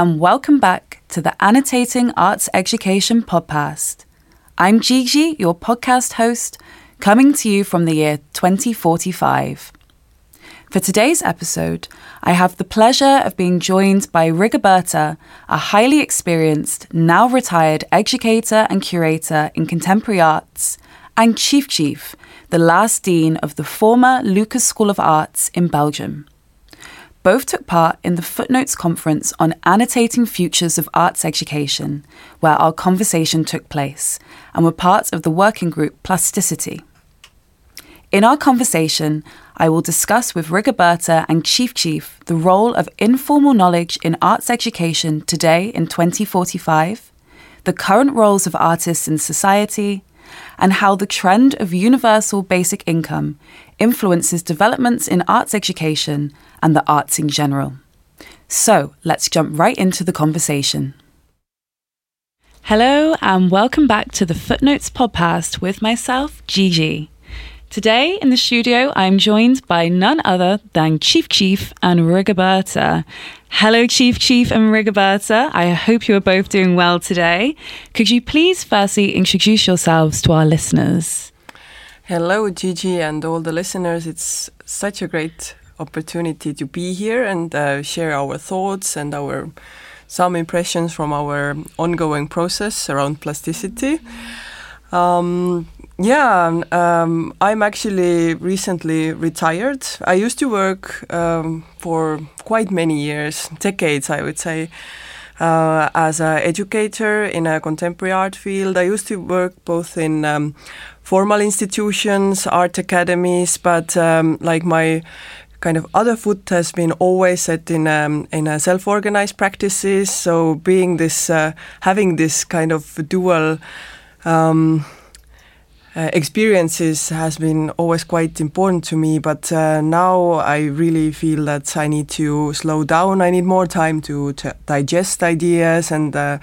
And welcome back to the Annotating Arts Education podcast. I'm Giggi, your podcast host, coming to you from the year 2045. For today's episode, I have the pleasure of being joined by Rigoberta, a highly experienced, now retired educator and curator in contemporary arts, and Cif Cif, the last dean of the former LUCA School of Arts in Belgium. Both took part in the Footnotes Conference on Annotating Futures of Arts Education, where our conversation took place, and were part of the working group Plasticity. In our conversation, I will discuss with Rigoberta and Cif Cif the role of informal knowledge in arts education today in 2045, the current roles of artists in society, and how the trend of universal basic income influences developments in arts education and the arts in general. So let's jump right into the conversation. Hello, and welcome back to the Footnotes podcast with myself, Giggi. Today in the studio, I'm joined by none other than Cif Cif and Rigoberta. Hello, Cif Cif and Rigoberta. I hope you are both doing well today. Could you please firstly introduce yourselves to our listeners? Hello, Giggi, and all the listeners. It's such a great opportunity to be here and uh, share our thoughts and our some impressions from our ongoing process around plasticity. Um, yeah, um, I'm actually recently retired. I used to work um, for quite many years, decades, I would say, uh, as an educator in a contemporary art field. I used to work both in um, formal institutions, art academies, but um, like my kind of other foot has been always set in um, in a self-organized practices. So being this, uh, having this kind of dual um, uh, experiences has been always quite important to me, but uh, now I really feel that I need to slow down. I need more time to, to digest ideas, and uh,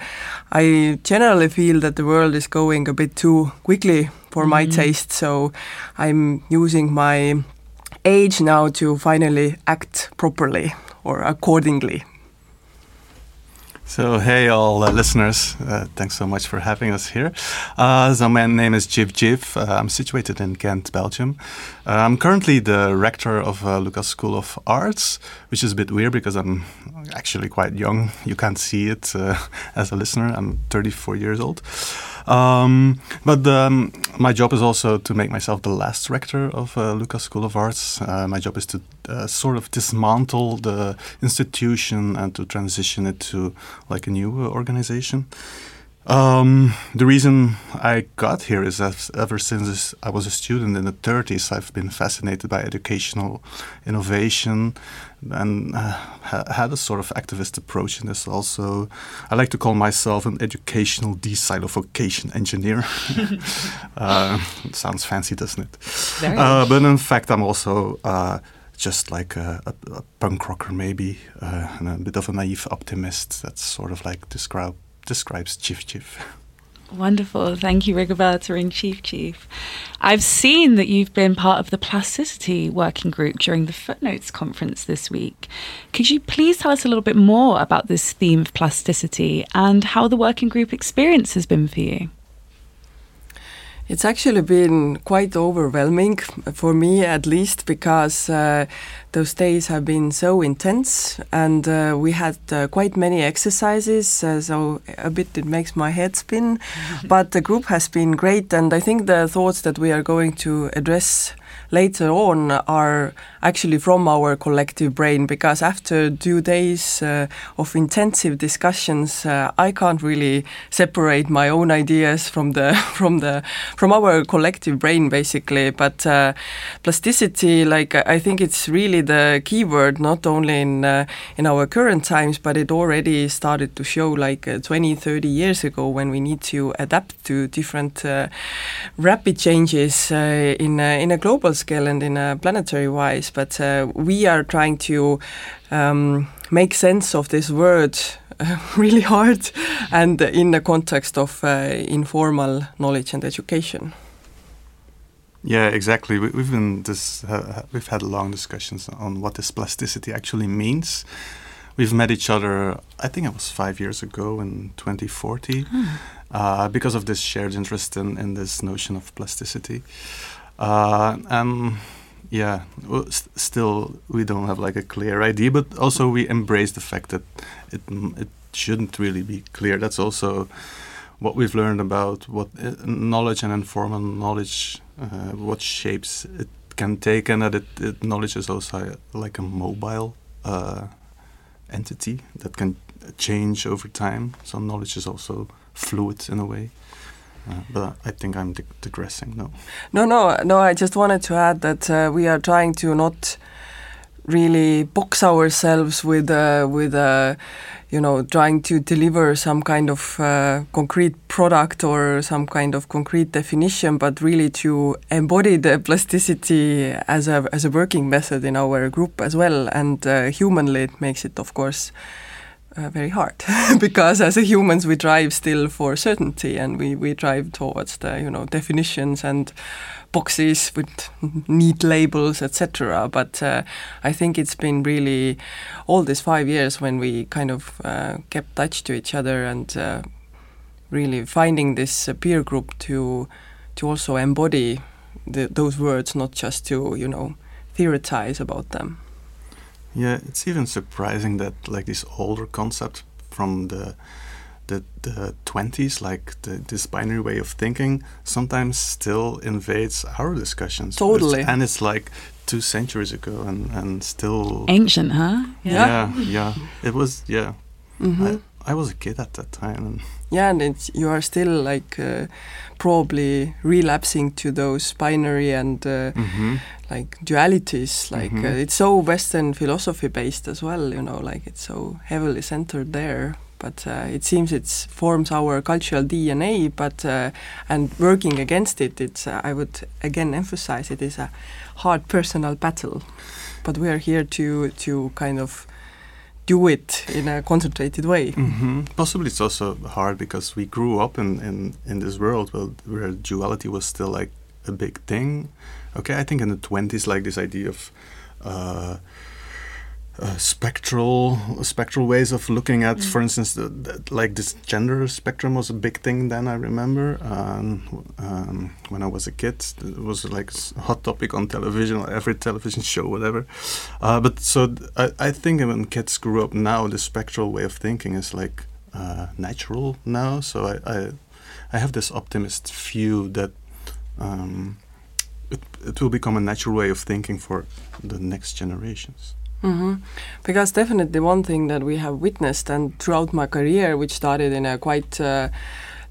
I generally feel that the world is going a bit too quickly for mm. my taste. So I'm using my age now to finally act properly or accordingly. So, hey, all uh, listeners, uh, thanks so much for having us here. Uh, so, my name is Cif Cif. Uh, I'm situated in Ghent, Belgium. Uh, I'm currently the rector of uh, LUCA School of Arts, which is a bit weird because I'm actually quite young. You can't see it as a listener. I'm 34 years old. Um, but um, my job is also to make myself the last rector of uh, LUCA School of Arts. Uh, my job is to uh, sort of dismantle the institution and to transition it to like a new organization. Um, the reason I got here is that ever since I was a student in the 30s, I've been fascinated by educational innovation and uh, had a sort of activist approach in this also. I like to call myself an educational desilophocation engineer. uh, sounds fancy, doesn't it? Uh, but in fact, I'm also uh, just like a, a, a, punk rocker, maybe, uh, and a bit of a naive optimist. That's sort of like describe describes Cif Cif. Wonderful. Thank you, Rigoberta and Cif Cif. I've seen that you've been part of the Plasticity Working Group during the Footnotes conference this week. Could you please tell us a little bit more about this theme of plasticity and how the working group experience has been for you? It's actually been quite overwhelming for me, at least, because uh, those days have been so intense, and uh, we had uh, quite many exercises. Uh, so a bit it makes my head spin, but the group has been great, and I think the thoughts that we are going to address later on are actually from our collective brain because after two days uh, of intensive discussions uh, I can't really separate my own ideas from the from the from our collective brain basically. But uh, plasticity like I think it's really the key word not only in uh, in our current times but it already started to show like uh, 20 30 years ago when we need to adapt to different uh, rapid changes in in a global scale and in a planetary wise, but uh, we are trying to um, make sense of this word really hard and in the context of uh, informal knowledge and education. Yeah, exactly. We, have been this. Uh, we've had long discussions on what this plasticity actually means we've met each other. I think it was five years ago in 2040, uh, because of this shared interest in, in this notion of plasticity. Uh, and yeah, still we don't have like a clear idea, but also we embrace the fact that it it shouldn't really be clear. That's also what we've learned about what uh, knowledge and informal knowledge, uh, what shapes it can take, and that it, it knowledge is also like a mobile uh, entity that can change over time. So knowledge is also fluid in a way. Uh, but I think I'm dig- digressing. No. No, no, no. I just wanted to add that uh, we are trying to not really box ourselves with uh, with uh, you know trying to deliver some kind of uh, concrete product or some kind of concrete definition, but really to embody the plasticity as a as a working method in our group as well. And humanly, it makes it, of course. Uh, very hard. Because as humans we drive still for certainty and we, we drive towards the you know definitions and boxes with neat labels etc but uh, I think it's been really all these five years when we kind of uh, kept touch to each other and uh, really finding this peer group to to also embody the, those words not just to you know theorize about them Yeah, it's even surprising that like this older concept from the the the twenties, like the, this binary way of thinking, sometimes still invades our discussions. But it's- Totally. and it's like two centuries ago, and and still. Ancient, huh? yeah, yeah, It was yeah. Mhm. I, I was a kid at that time, and Yeah, and it's, you are still like uh, probably relapsing to those binary and uh, Mhm. like dualities. Like Mhm. uh, it's so Western philosophy based as well. You know, like it's so heavily centered there. But uh, it seems it forms our cultural DNA. But uh, and working against it, it's uh, I would again emphasize it is a hard personal battle. But we are here to to kind of do it in a concentrated way. hmm Possibly it's also hard because we grew up in, in, in this world where, where duality was still like a big thing. Okay, I think in the 20s, like this idea of uh, uh, spectral spectral ways of looking at, for instance, the, the, like this gender spectrum was a big thing then. I remember um, um, when I was a kid, it was like s- hot topic on television, every television show, whatever. Uh, but so I, I think when kids grew up now, the spectral way of thinking is like uh, natural now. So I, I I have this optimist view that um, it, it will become a natural way of thinking for the next generations. Hmm Because definitely one thing that we have witnessed, and throughout my career, which started in a quite, uh,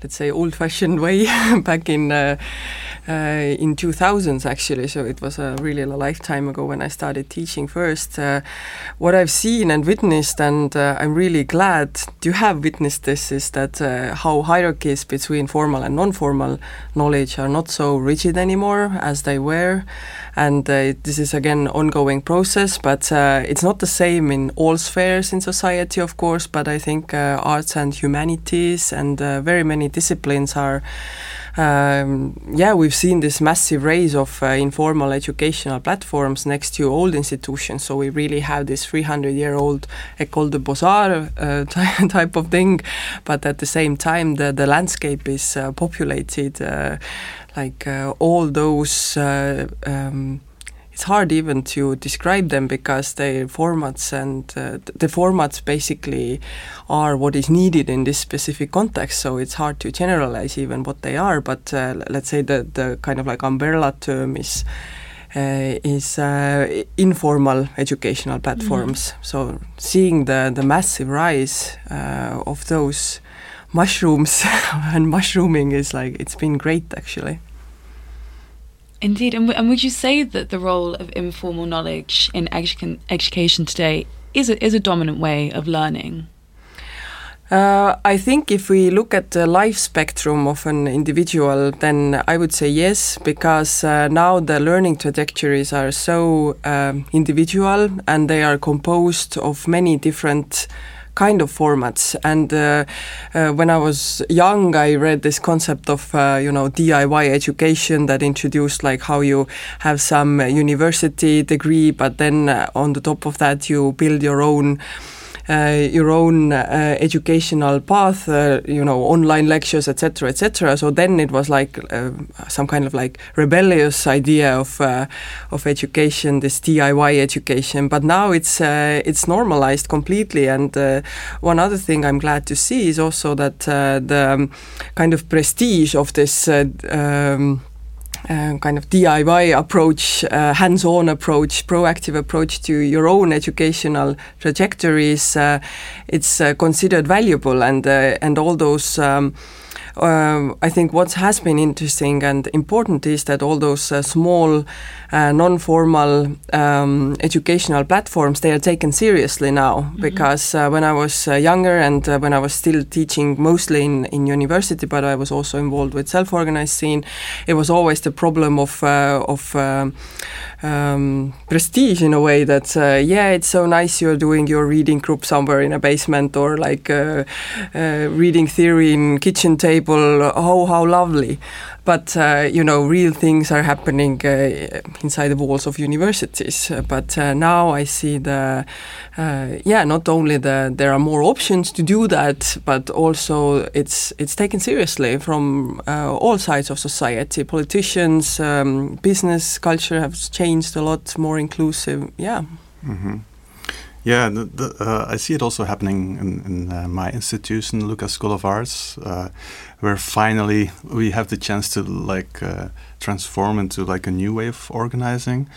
let's say, old-fashioned way back in uh, uh, in 2000s actually. So it was a really a lifetime ago when I started teaching first. Uh, what I've seen and witnessed, and uh, I'm really glad to have witnessed this, is that uh, how hierarchies between formal and non-formal knowledge are not so rigid anymore as they were and uh, this is again ongoing process but it's not the same in all spheres in society of course but i think arts and humanities and very many disciplines are um, yeah we've seen this massive rise of uh, informal educational platforms next to old institutions. So we really have this 300 year old école de beaux-arts uh, type of thing. But at the same time the, the landscape is uh, populated uh, like uh, all those um, it's hard even to describe them because their formats and uh, the formats basically are what is needed in this specific context so it's hard to generalize even what they are but uh, let's say the, the kind of like umbrella term is uh, is uh, informal educational platforms. So seeing the the massive rise uh, of those mushrooms and mushrooming is like it's been great actually Indeed. And, w- and would you say that the role of informal knowledge in educa- education today is a, is a dominant way of learning? Uh, I think if we look at the life spectrum of an individual, then I would say yes, because uh, now the learning trajectories are so um, individual and they are composed of many different kind of formats. And uh, uh, when I was young, I read this concept of uh, you know DIY education that introduced like how you have some uh, university degree, but then uh, on the top of that you build your own your own uh, educational path, uh, you know, online lectures, etc., etc. So then it was like uh, some kind of like rebellious idea of uh, of education, this DIY education. But now it's uh, it's normalized completely. And uh, one other thing I'm glad to see is also that uh, the um, kind of prestige of this. Uh, uh, kind of DIY approach, uh, hands-on approach, proactive approach to your own educational trajectories, uh, it's uh, considered valuable, and uh, and all those. Um, um, I think what has been interesting and important is that all those uh, small, uh, non-formal um, educational platforms they are taken seriously now mm-hmm. because uh, when I was uh, younger and uh, when I was still teaching mostly in, in university, but I was also involved with self-organized scene, it was always the problem of uh, of um, um, prestige in a way that yeah, it's so nice you're doing your reading group somewhere in a basement or like reading theory in kitchen table people, oh, how lovely. But, uh, you know, real things are happening uh, inside the walls of universities. But uh, now I see the, uh, yeah, not only the, there are more options to do that, but also it's, it's taken seriously from uh, all sides of society. Politicians, um, business culture has changed a lot, more inclusive, yeah. Mm -hmm. Yeah, the, the, uh, I see it also happening in, in uh, my institution, LUCA School of Arts, uh, where finally we have the chance to like uh, transform into like a new way of organizing.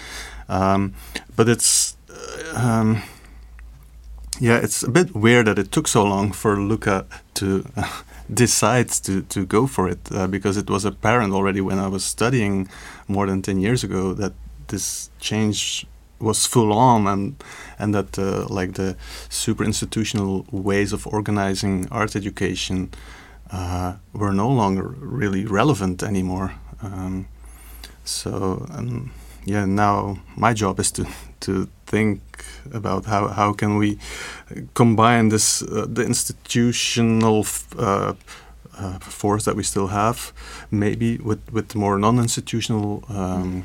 Um, but it's uh, um, yeah, it's a bit weird that it took so long for Luca to decide to to go for it uh, because it was apparent already when I was studying more than ten years ago that this change was full on and and that uh, like the super institutional ways of organizing art education uh, were no longer really relevant anymore. Um, so um, yeah, now my job is to to think about how how can we combine this uh, the institutional. Uh, uh, force that we still have, maybe with with more non-institutional um,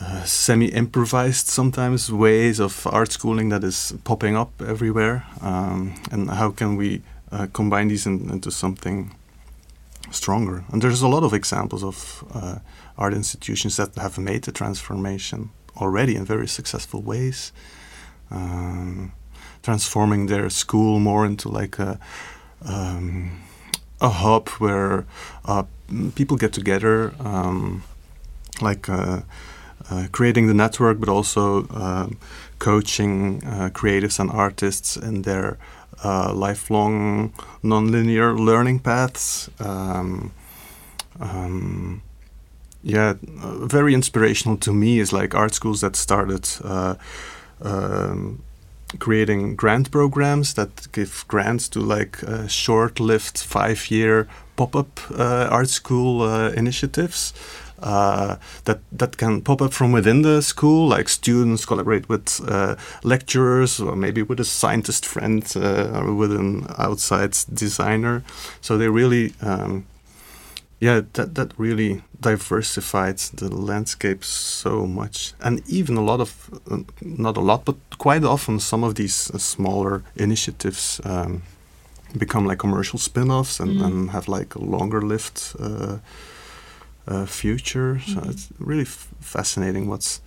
uh, semi-improvised sometimes ways of art schooling that is popping up everywhere. Um, and how can we uh, combine these in, into something stronger? And there's a lot of examples of uh, art institutions that have made the transformation already in very successful ways um, transforming their school more into like a um, a hub where uh, people get together um, like uh, uh, creating the network, but also um, coaching uh, creatives and artists in their uh, lifelong nonlinear learning paths. Um, um, yeah, very inspirational to me is like art schools that started uh, um, creating grant programs that give grants to like uh, short-lived five-year pop-up uh, art school uh, initiatives uh, that that can pop up from within the school, like students collaborate with uh, lecturers or maybe with a scientist friend uh, or with an outside designer. So they really, um, yeah, that that really diversified the landscape so much, and even a lot of, uh, not a lot, but quite often some of these uh, smaller initiatives. Um, become like commercial spin-offs and, mm. and have like a longer lived uh, uh, future. So mm-hmm. it's really fascinating. What's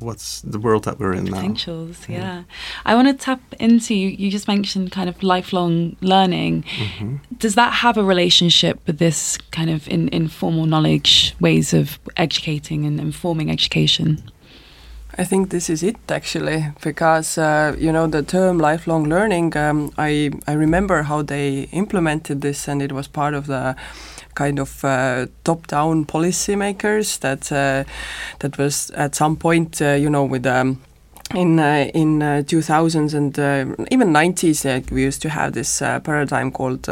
what's the world that we're in Potentials, now. yeah. yeah. I want to tap into you just mentioned kind of lifelong learning. Mm-hmm. Does that have a relationship with this kind of in, informal knowledge ways of educating and informing education? I think this is it actually, because uh, you know the term lifelong learning. Um, I I remember how they implemented this, and it was part of the kind of uh, top-down policymakers that uh, that was at some point, uh, you know, with um, in uh, in uh, 2000s and uh, even 90s uh, we used to have this uh, paradigm called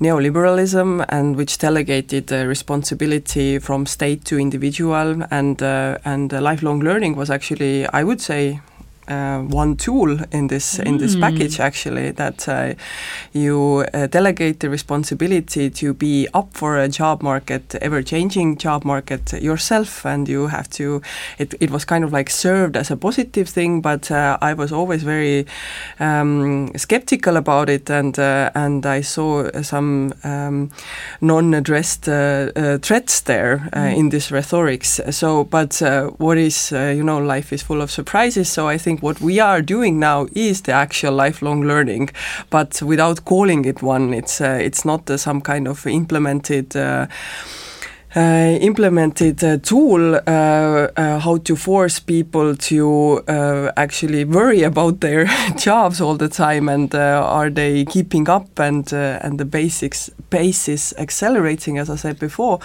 neoliberalism and which delegated responsibility from state to individual and and lifelong learning was actually I would say uh, one tool in this in this Mm. package actually that uh, you uh, delegate the responsibility to be up for a job market, ever changing job market yourself, and you have to. It it was kind of like served as a positive thing, but uh, I was always very um, skeptical about it, and uh, and I saw some um, non-addressed uh, threats there uh, in this rhetorics. So, but what is you know, life is full of surprises. So I think what we are doing now is the actual lifelong learning, but without calling it one. It's uh, it's not uh, some kind of implemented. Uh, implemented a tool uh, uh, how to force people to uh, actually worry about their jobs all the time and uh, are they keeping up and uh, and the basics pace is accelerating as I said before.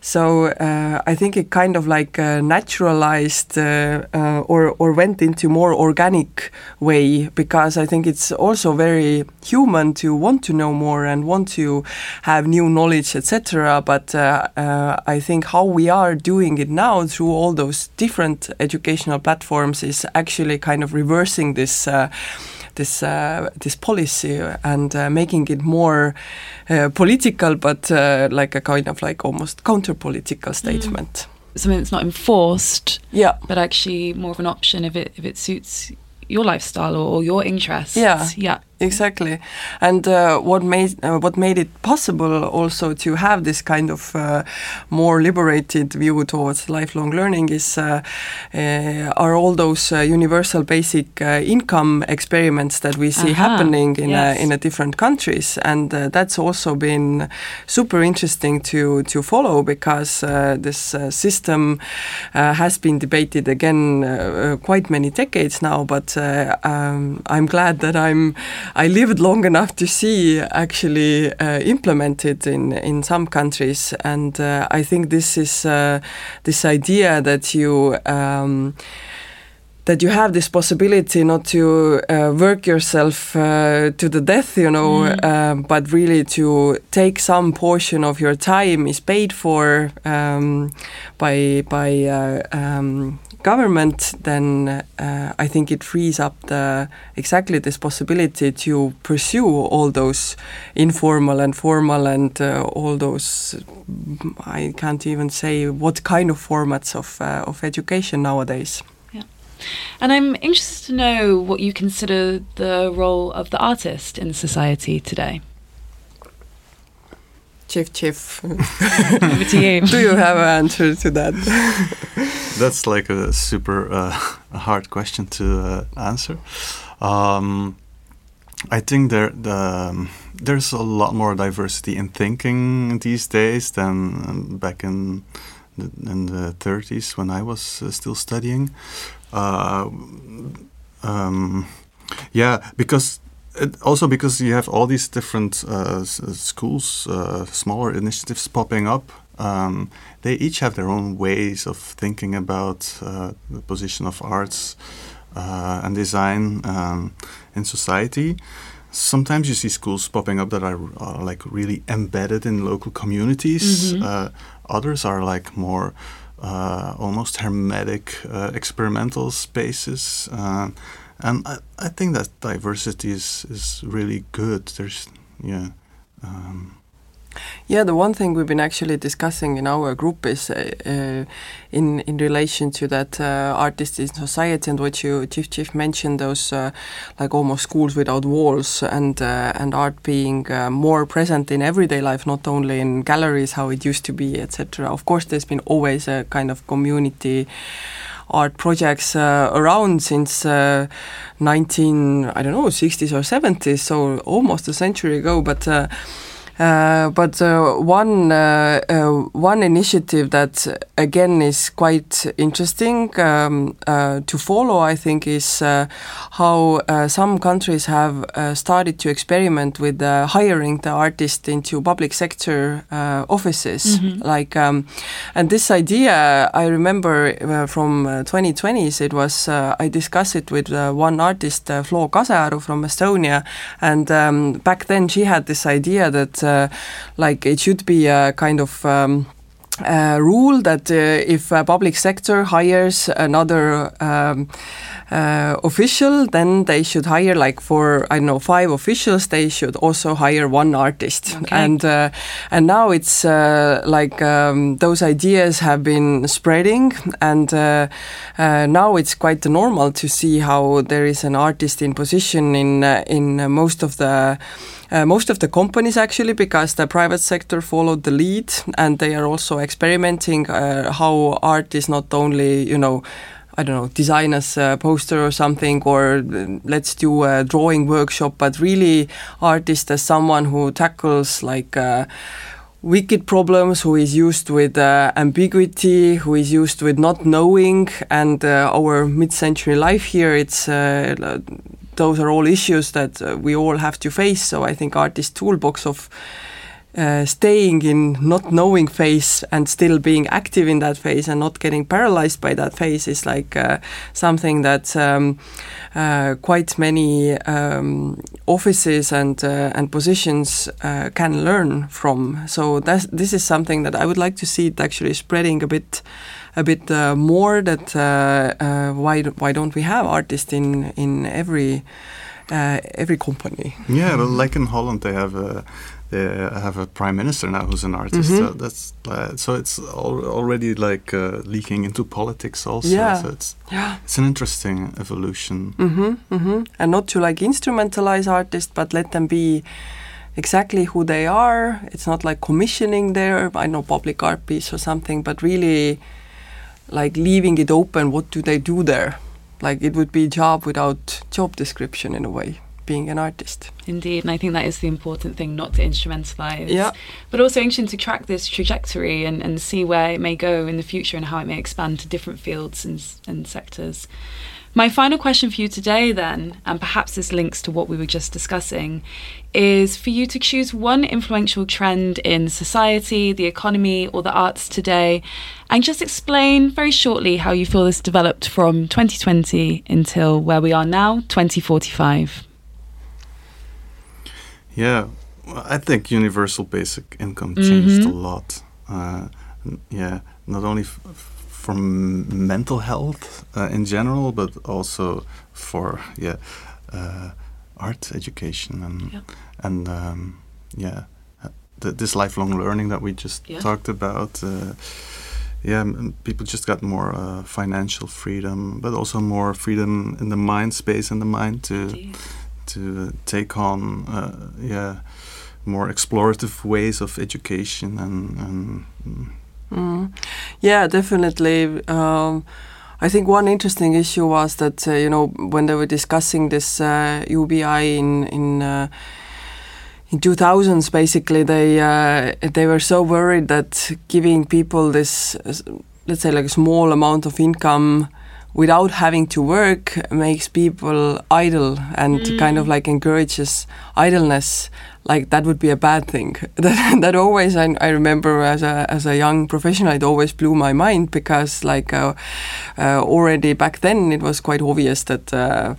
So uh, I think it kind of like uh, naturalized uh, uh, or or went into more organic way because I think it's also very human to want to know more and want to have new knowledge etc but uh, uh, I think how we are doing it now through all those different educational platforms is actually kind of reversing this uh, this uh, this policy and uh, making it more uh, political, but uh, like a kind of like almost counter-political statement. Something that's not enforced, Yeah, but actually more of an option if it if it suits your lifestyle or, or your interests. Yeah. Yeah. Exactly. And uh, what made uh, what made it possible also to have this kind of uh, more liberated view towards lifelong learning is uh, uh, are all those uh, universal basic uh, income experiments that we see Aha, happening in yes. in a different countries, and uh, that's also been super interesting to to follow because uh, this uh, system uh, has been debated again quite many decades now. But uh, um, I'm glad that I'm I lived long enough to see actually uh, implemented in in some countries, and uh, I think this is uh, this idea that you. Um, that you have this possibility not to uh, work yourself uh, to the death, you know, um, but really to take some portion of your time is paid for um, by by uh, um, government, then uh, I think it frees up the exactly this possibility to pursue all those informal and formal and uh, all those I can't even say what kind of formats of uh, of education nowadays. And I'm interested to know what you consider the role of the artist in society today. Cif, Cif. Over to you. Do you have an answer to that? That's like a super uh, hard question to uh, answer. Um, I think there the, um, there's a lot more diversity in thinking these days than um, back in the, in the 30s when I was uh, still studying. Uh, um, yeah, because it, also because you have all these different uh, schools, uh, smaller initiatives popping up. Um, they each have their own ways of thinking about uh, the position of arts uh, and design um, in society. Sometimes you see schools popping up that are, are like really embedded in local communities. Mhm. Uh, others are like more uh, almost hermetic uh, experimental spaces. And I, I think that diversity is, is really good. There's, yeah. Um, Yeah, the one thing we've been actually discussing in our group is uh, uh, in in relation to that uh, artists in society and what you Cif Cif mentioned those uh, like almost schools without walls and uh, and art being more present in everyday life, not only in galleries how it used to be, etc. Of course, there's been always a kind of community art projects uh, around since uh, 19 I don't know 60s or 70s, so almost a century ago, but. Uh, but uh, one uh, one initiative that again is quite interesting um, to follow, I think, is how some countries have started to experiment with hiring the artist into public sector offices. Mhm. Like, um, and this idea I remember from uh, 2020s. It was I discussed it with one artist, Flo Kasearu from Estonia, and um, back then she had this idea that like it should be a kind of um, uh, rule that uh, if a public sector hires another um, uh, official, then they should hire like for I don't know five officials. They should also hire one artist, Okay. and uh, and now it's uh, like um, those ideas have been spreading, and uh, uh, now it's quite normal to see how there is an artist in position in uh, in uh, most of the. Uh, most of the companies actually because the private sector followed the lead and they are also experimenting uh, how art is not only you know I don't know, design us a poster or something, or uh, let's do a drawing workshop, but really artist as someone who tackles like uh, wicked problems, who is used with uh, ambiguity, who is used with not knowing, and uh, our mid-century life here, it's uh, those are all issues that uh, we all have to face. So I think artist toolbox of uh, staying in not knowing phase and still being active in that phase and not getting paralyzed by that phase is like uh, something that um, uh, quite many um, offices and uh, and positions uh, can learn from. So this is something that I would like to see it actually spreading a bit a bit uh, more. That uh, why why don't we have artists in in every every company? Yeah, well, like in Holland, they have a they have a prime minister now who's an artist. Mhm. So that's uh, so it's al already like uh, leaking into politics also. Yeah. So it's Yeah. it's an interesting evolution. Mm-hmm, mm-hmm. And not to like instrumentalize artists, but let them be exactly who they are. It's not like commissioning their, I know, public art piece or something, but really like leaving it open. What do they do there? Like it would be a job without job description in a way, being an artist. Indeed, and I think that is the important thing, not to instrumentalize. Yeah. But also interesting to track this trajectory and, and see where it may go in the future and how it may expand to different fields and, and sectors. My final question for you today, then, and perhaps this links to what we were just discussing, is for you to choose one influential trend in society, the economy, or the arts today, and just explain very shortly how you feel this developed from 2020 until where we are now, 2045. Yeah, I think universal basic income changed a Mhm. lot. Uh, yeah, not only f- for mental health uh, in general, but also for yeah uh, art education and Yeah. and um, yeah uh, th- this lifelong learning that we just Yeah. talked about. Uh, yeah, people just got more uh, financial freedom, but also more freedom in the mind space and the mind to to take on uh, yeah more explorative ways of education and, and mm, Mm. Yeah, definitely. Um, I think one interesting issue was that uh, you know when they were discussing this uh, UBI in in uh, in 2000s, basically they uh, they were so worried that giving people this let's say like a small amount of income without having to work makes people idle and kind of Mm. like encourages idleness like that would be a bad thing. That, that always I, I remember as a, as a young professional it always blew my mind because like uh, uh, already back then it was quite obvious that uh,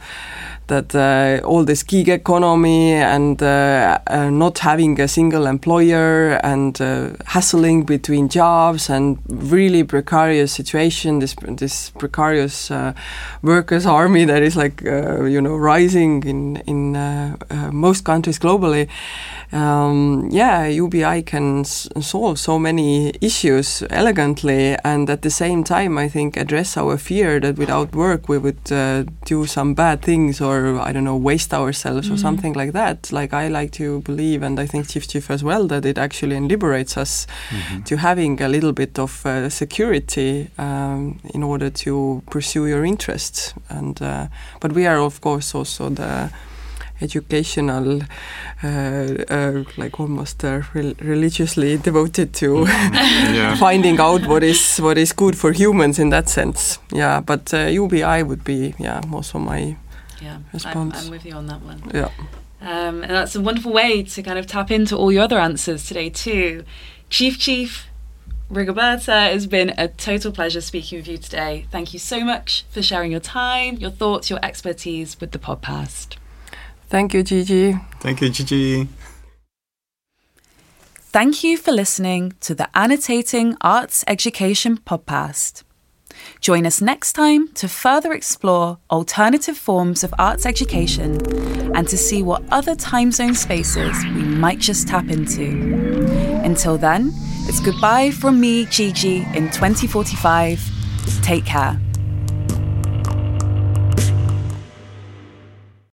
that uh, all this gig economy and uh, uh, not having a single employer and uh, hassling between jobs and really precarious situation this this precarious uh, workers army that is like uh, you know rising in in uh, uh, most countries globally. Um, yeah UBI can solve so many issues elegantly and at the same time I think address our fear that without work we would uh, do some bad things or I don't know waste ourselves or Mm. something like that like I like to believe and I think Cif Cif as well that it actually liberates us to having a little bit of uh, security um, in order to pursue your interests. And uh, but we are of course also the educational uh, uh, like almost uh, rel- religiously devoted to yeah. finding out what is what is good for humans in that sense. Yeah but uh, UBI would be yeah also my Yeah, I'm, I'm with you on that one. yeah Um, and that's a wonderful way to kind of tap into all your other answers today, too. Cif Cif Rigoberta, it's been a total pleasure speaking with you today. Thank you so much for sharing your time, your thoughts, your expertise with the podcast. thank you Giggi thank you Giggi Thank you for listening to the Annotating Arts Education podcast. Join us next time to further explore alternative forms of arts education and to see what other time zone spaces we might just tap into. Until then, it's goodbye from me, Giggi, in 2045. Take care.